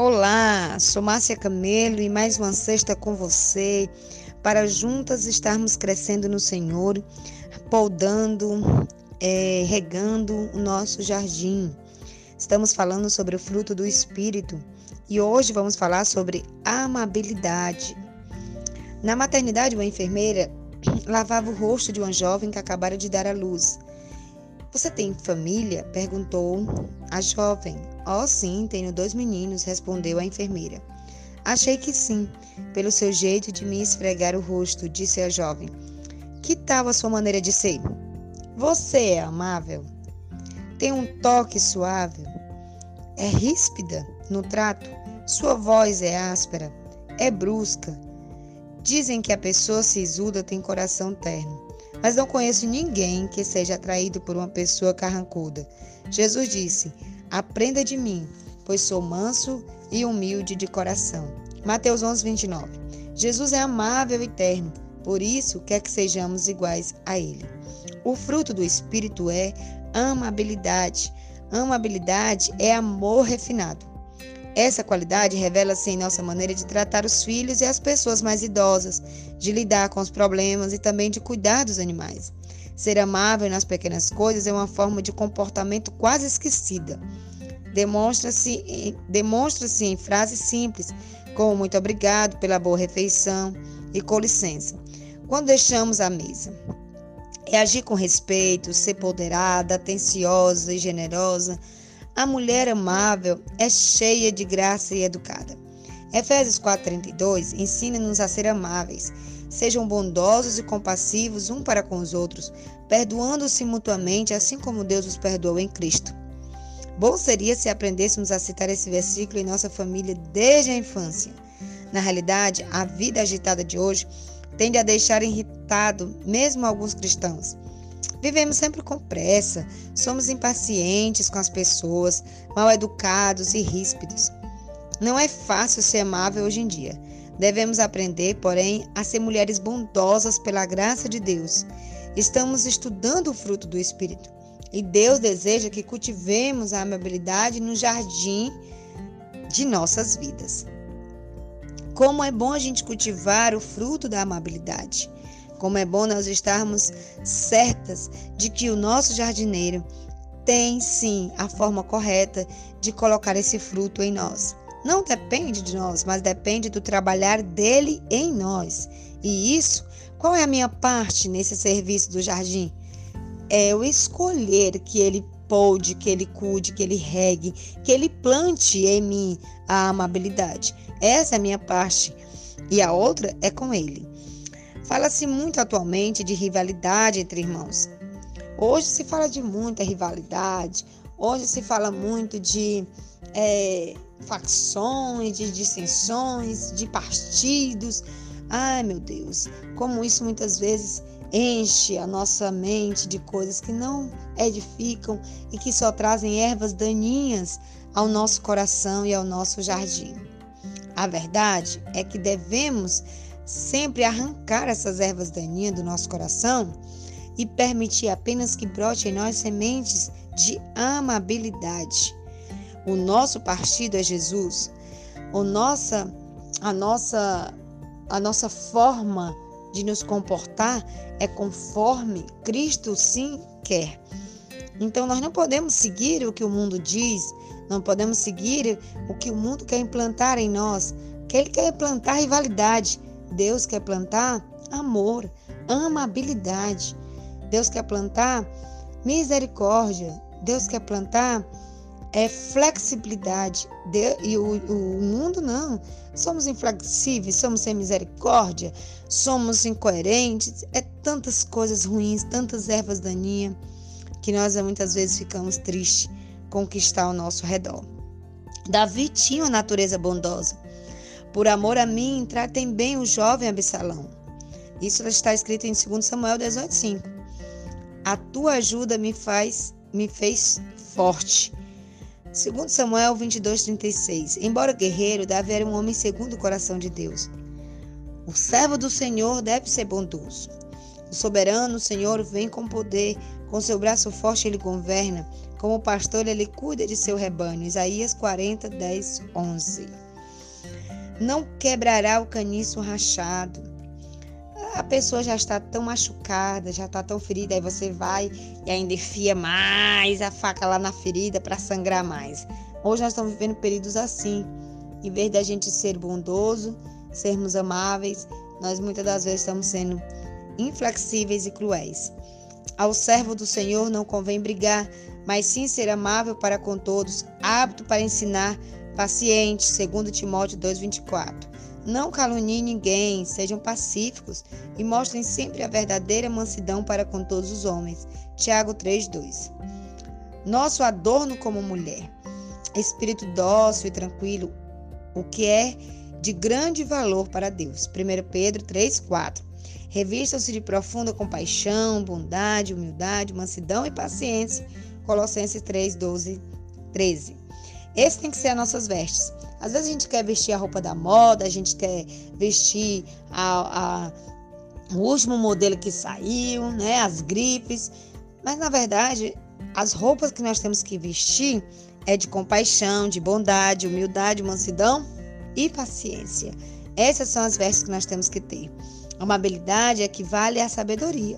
Olá, sou Márcia Camelo e mais uma sexta com você para juntas estarmos crescendo no Senhor, podando, é, regando o nosso jardim. Estamos falando sobre o fruto do Espírito e hoje vamos falar sobre amabilidade. Na maternidade, uma enfermeira lavava o rosto de uma jovem que acabara de dar à luz. Você tem família? perguntou a jovem. Oh, sim, tenho dois meninos, respondeu a enfermeira. Achei que sim, pelo seu jeito de me esfregar o rosto, disse a jovem. Que tal a sua maneira de ser? Você é amável? Tem um toque suave? É ríspida no trato? Sua voz é áspera? É brusca? Dizem que a pessoa sisuda tem coração terno, mas não conheço ninguém que seja atraído por uma pessoa carrancuda. Jesus disse: Aprenda de mim, pois sou manso e humilde de coração. Mateus 11, 29. Jesus é amável e terno, por isso quer que sejamos iguais a Ele. O fruto do Espírito é amabilidade. Amabilidade é amor refinado. Essa qualidade revela-se em nossa maneira de tratar os filhos e as pessoas mais idosas, de lidar com os problemas e também de cuidar dos animais. Ser amável nas pequenas coisas é uma forma de comportamento quase esquecida. Demonstra-se demonstra em frases simples, como muito obrigado pela boa refeição e com licença, quando deixamos a mesa. É agir com respeito, ser ponderada, atenciosa e generosa. A mulher amável é cheia de graça e educada. Efésios 4,32 ensina-nos a ser amáveis Sejam bondosos e compassivos um para com os outros, perdoando-se mutuamente, assim como Deus os perdoou em Cristo. Bom seria se aprendêssemos a citar esse versículo em nossa família desde a infância. Na realidade, a vida agitada de hoje tende a deixar irritado mesmo alguns cristãos. Vivemos sempre com pressa, somos impacientes com as pessoas, mal educados e ríspidos. Não é fácil ser amável hoje em dia. Devemos aprender, porém, a ser mulheres bondosas pela graça de Deus. Estamos estudando o fruto do Espírito e Deus deseja que cultivemos a amabilidade no jardim de nossas vidas. Como é bom a gente cultivar o fruto da amabilidade. Como é bom nós estarmos certas de que o nosso jardineiro tem sim a forma correta de colocar esse fruto em nós não depende de nós, mas depende do trabalhar dele em nós. E isso, qual é a minha parte nesse serviço do jardim? É eu escolher que ele pode, que ele cuide, que ele regue, que ele plante em mim a amabilidade. Essa é a minha parte. E a outra é com ele. Fala-se muito atualmente de rivalidade entre irmãos. Hoje se fala de muita rivalidade, hoje se fala muito de é, facções, de dissensões, de partidos. Ai, meu Deus, como isso muitas vezes enche a nossa mente de coisas que não edificam e que só trazem ervas daninhas ao nosso coração e ao nosso jardim. A verdade é que devemos sempre arrancar essas ervas daninhas do nosso coração e permitir apenas que brote em nós sementes de amabilidade, o nosso partido é Jesus. O nossa, a nossa, a nossa forma de nos comportar é conforme Cristo sim quer. Então nós não podemos seguir o que o mundo diz, não podemos seguir o que o mundo quer implantar em nós. Que ele quer implantar rivalidade, Deus quer plantar amor, amabilidade. Deus quer plantar misericórdia. Deus quer plantar é flexibilidade. De, e o, o mundo não. Somos inflexíveis, somos sem misericórdia, somos incoerentes. É tantas coisas ruins, tantas ervas daninhas, que nós muitas vezes ficamos tristes com o que está ao nosso redor. Davi tinha uma natureza bondosa. Por amor a mim, tratem bem o jovem Absalão. Isso está escrito em 2 Samuel 18,5. A tua ajuda me faz, me fez forte Segundo Samuel 22:36. Embora guerreiro, Davi era um homem segundo o coração de Deus. O servo do Senhor deve ser bondoso. O soberano Senhor vem com poder, com seu braço forte ele governa. Como pastor, ele cuida de seu rebanho. Isaías 40, 10, 11. Não quebrará o caniço rachado. A pessoa já está tão machucada, já está tão ferida, aí você vai e ainda enfia mais a faca lá na ferida para sangrar mais. Hoje nós estamos vivendo períodos assim. Em vez da gente ser bondoso, sermos amáveis, nós muitas das vezes estamos sendo inflexíveis e cruéis. Ao servo do Senhor não convém brigar, mas sim ser amável para com todos, apto para ensinar, paciente, segundo Timóteo 2:24. Não caluniem ninguém, sejam pacíficos e mostrem sempre a verdadeira mansidão para com todos os homens. Tiago 3:2. Nosso adorno como mulher, espírito dócil e tranquilo, o que é de grande valor para Deus. 1 Pedro 3:4. Revistam-se de profunda compaixão, bondade, humildade, mansidão e paciência. Colossenses 3, 12, 13. Esse tem que ser as nossas vestes. Às vezes a gente quer vestir a roupa da moda, a gente quer vestir a, a, o último modelo que saiu, né? As gripes. Mas na verdade, as roupas que nós temos que vestir é de compaixão, de bondade, humildade, mansidão e paciência. Essas são as vestes que nós temos que ter. Amabilidade equivale à sabedoria,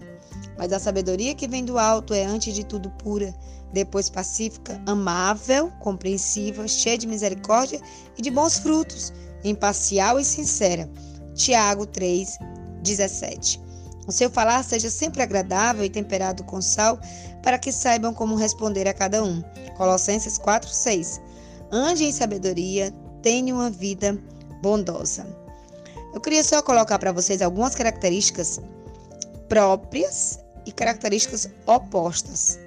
mas a sabedoria que vem do alto é, antes de tudo, pura, depois pacífica, amável, compreensiva, cheia de misericórdia e de bons frutos, imparcial e sincera. Tiago 3, 17. O seu falar seja sempre agradável e temperado com sal, para que saibam como responder a cada um. Colossenses 4, 6. Ande em sabedoria, tenha uma vida bondosa. Eu queria só colocar para vocês algumas características próprias e características opostas.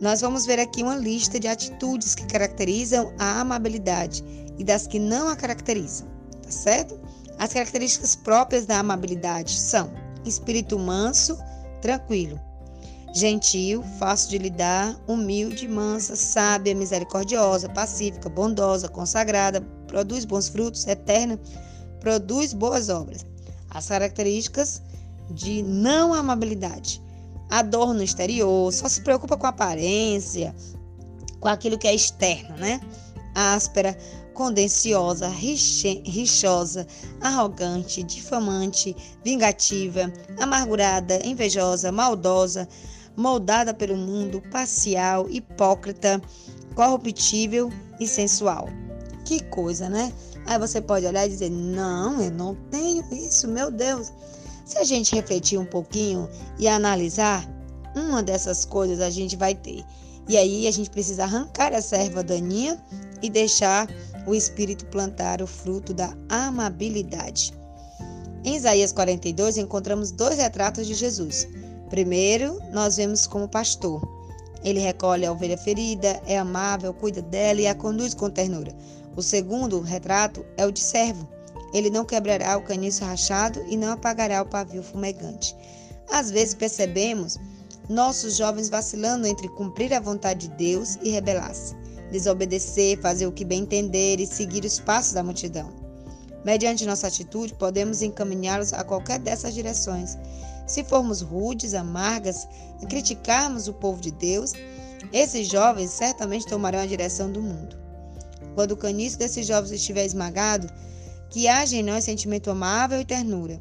Nós vamos ver aqui uma lista de atitudes que caracterizam a amabilidade e das que não a caracterizam, tá certo? As características próprias da amabilidade são espírito manso, tranquilo, gentil, fácil de lidar, humilde, mansa, sábia, misericordiosa, pacífica, bondosa, consagrada, produz bons frutos, eterna, produz boas obras. As características de não amabilidade. Adorno exterior, só se preocupa com a aparência, com aquilo que é externo, né? Áspera, condenciosa, rixosa, arrogante, difamante, vingativa, amargurada, invejosa, maldosa, moldada pelo mundo, parcial, hipócrita, corruptível e sensual. Que coisa, né? Aí você pode olhar e dizer: Não, eu não tenho isso, meu Deus. Se a gente refletir um pouquinho e analisar, uma dessas coisas a gente vai ter. E aí a gente precisa arrancar essa erva daninha e deixar o Espírito plantar o fruto da amabilidade. Em Isaías 42 encontramos dois retratos de Jesus. Primeiro, nós vemos como pastor. Ele recolhe a ovelha ferida, é amável, cuida dela e a conduz com ternura. O segundo retrato é o de servo. Ele não quebrará o caniço rachado e não apagará o pavio fumegante. Às vezes percebemos nossos jovens vacilando entre cumprir a vontade de Deus e rebelar-se, desobedecer, fazer o que bem entender e seguir os passos da multidão. Mediante nossa atitude, podemos encaminhá-los a qualquer dessas direções. Se formos rudes, amargas e criticarmos o povo de Deus, esses jovens certamente tomarão a direção do mundo. Quando o caniço desses jovens estiver esmagado, que haja em nós sentimento amável e ternura,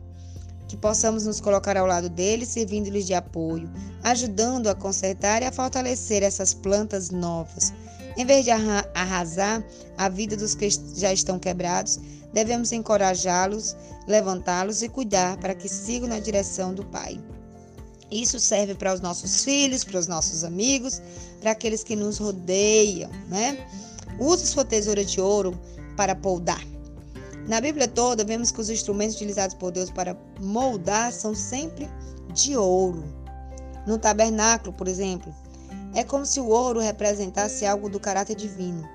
que possamos nos colocar ao lado deles, servindo-lhes de apoio, ajudando a consertar e a fortalecer essas plantas novas. Em vez de arrasar a vida dos que já estão quebrados, devemos encorajá-los, levantá-los e cuidar para que sigam na direção do Pai. Isso serve para os nossos filhos, para os nossos amigos, para aqueles que nos rodeiam, né? Use sua tesoura de ouro para poldar. Na Bíblia toda, vemos que os instrumentos utilizados por Deus para moldar são sempre de ouro. No tabernáculo, por exemplo, é como se o ouro representasse algo do caráter divino.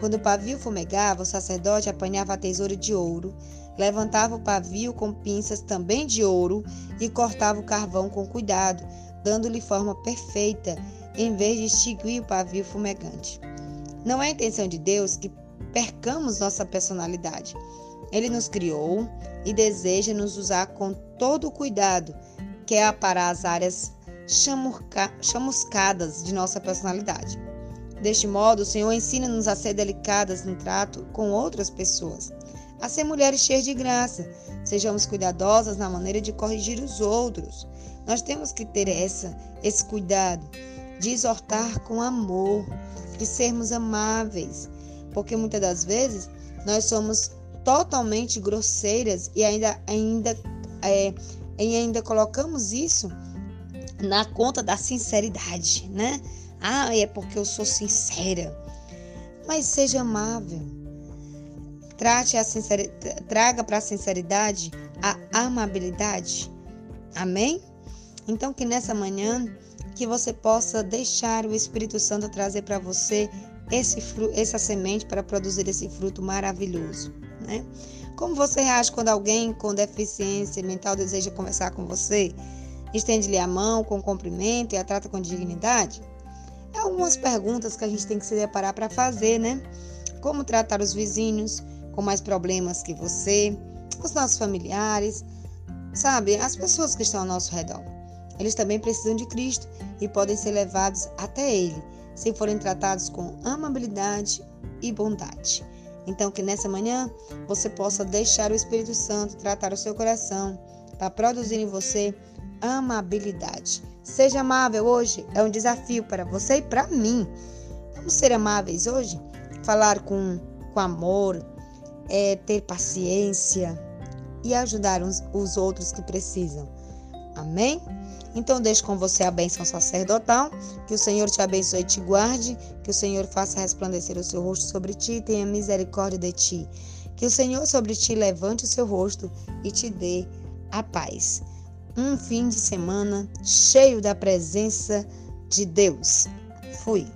Quando o pavio fumegava, o sacerdote apanhava a tesoura de ouro, levantava o pavio com pinças também de ouro e cortava o carvão com cuidado, dando-lhe forma perfeita, em vez de extinguir o pavio fumegante. Não é a intenção de Deus que percamos nossa personalidade. Ele nos criou e deseja nos usar com todo o cuidado que é para as áreas chamuscadas de nossa personalidade. Deste modo, o Senhor ensina-nos a ser delicadas no trato com outras pessoas, a ser mulheres cheias de graça. Sejamos cuidadosas na maneira de corrigir os outros. Nós temos que ter essa, esse cuidado de exortar com amor, de sermos amáveis, porque muitas das vezes nós somos totalmente grosseiras e ainda, ainda, é, e ainda colocamos isso na conta da sinceridade, né? Ah, é porque eu sou sincera. Mas seja amável. Trate a sinceridade, traga para a sinceridade a amabilidade. Amém? Então que nessa manhã que você possa deixar o Espírito Santo trazer para você esse essa semente para produzir esse fruto maravilhoso, né? Como você reage quando alguém com deficiência mental deseja conversar com você? Estende-lhe a mão com cumprimento e a trata com dignidade? É algumas perguntas que a gente tem que se deparar para fazer, né? Como tratar os vizinhos com mais problemas que você, os nossos familiares, sabe? As pessoas que estão ao nosso redor. Eles também precisam de Cristo e podem ser levados até Ele, se forem tratados com amabilidade e bondade. Então, que nessa manhã você possa deixar o Espírito Santo tratar o seu coração para produzir em você amabilidade. Seja amável hoje, é um desafio para você e para mim. Vamos ser amáveis hoje? Falar com, com amor, é, ter paciência e ajudar uns, os outros que precisam. Amém? Então deixo com você a bênção sacerdotal, que o Senhor te abençoe e te guarde, que o Senhor faça resplandecer o seu rosto sobre ti e tenha misericórdia de ti. Que o Senhor sobre ti levante o seu rosto e te dê a paz. Um fim de semana cheio da presença de Deus. Fui.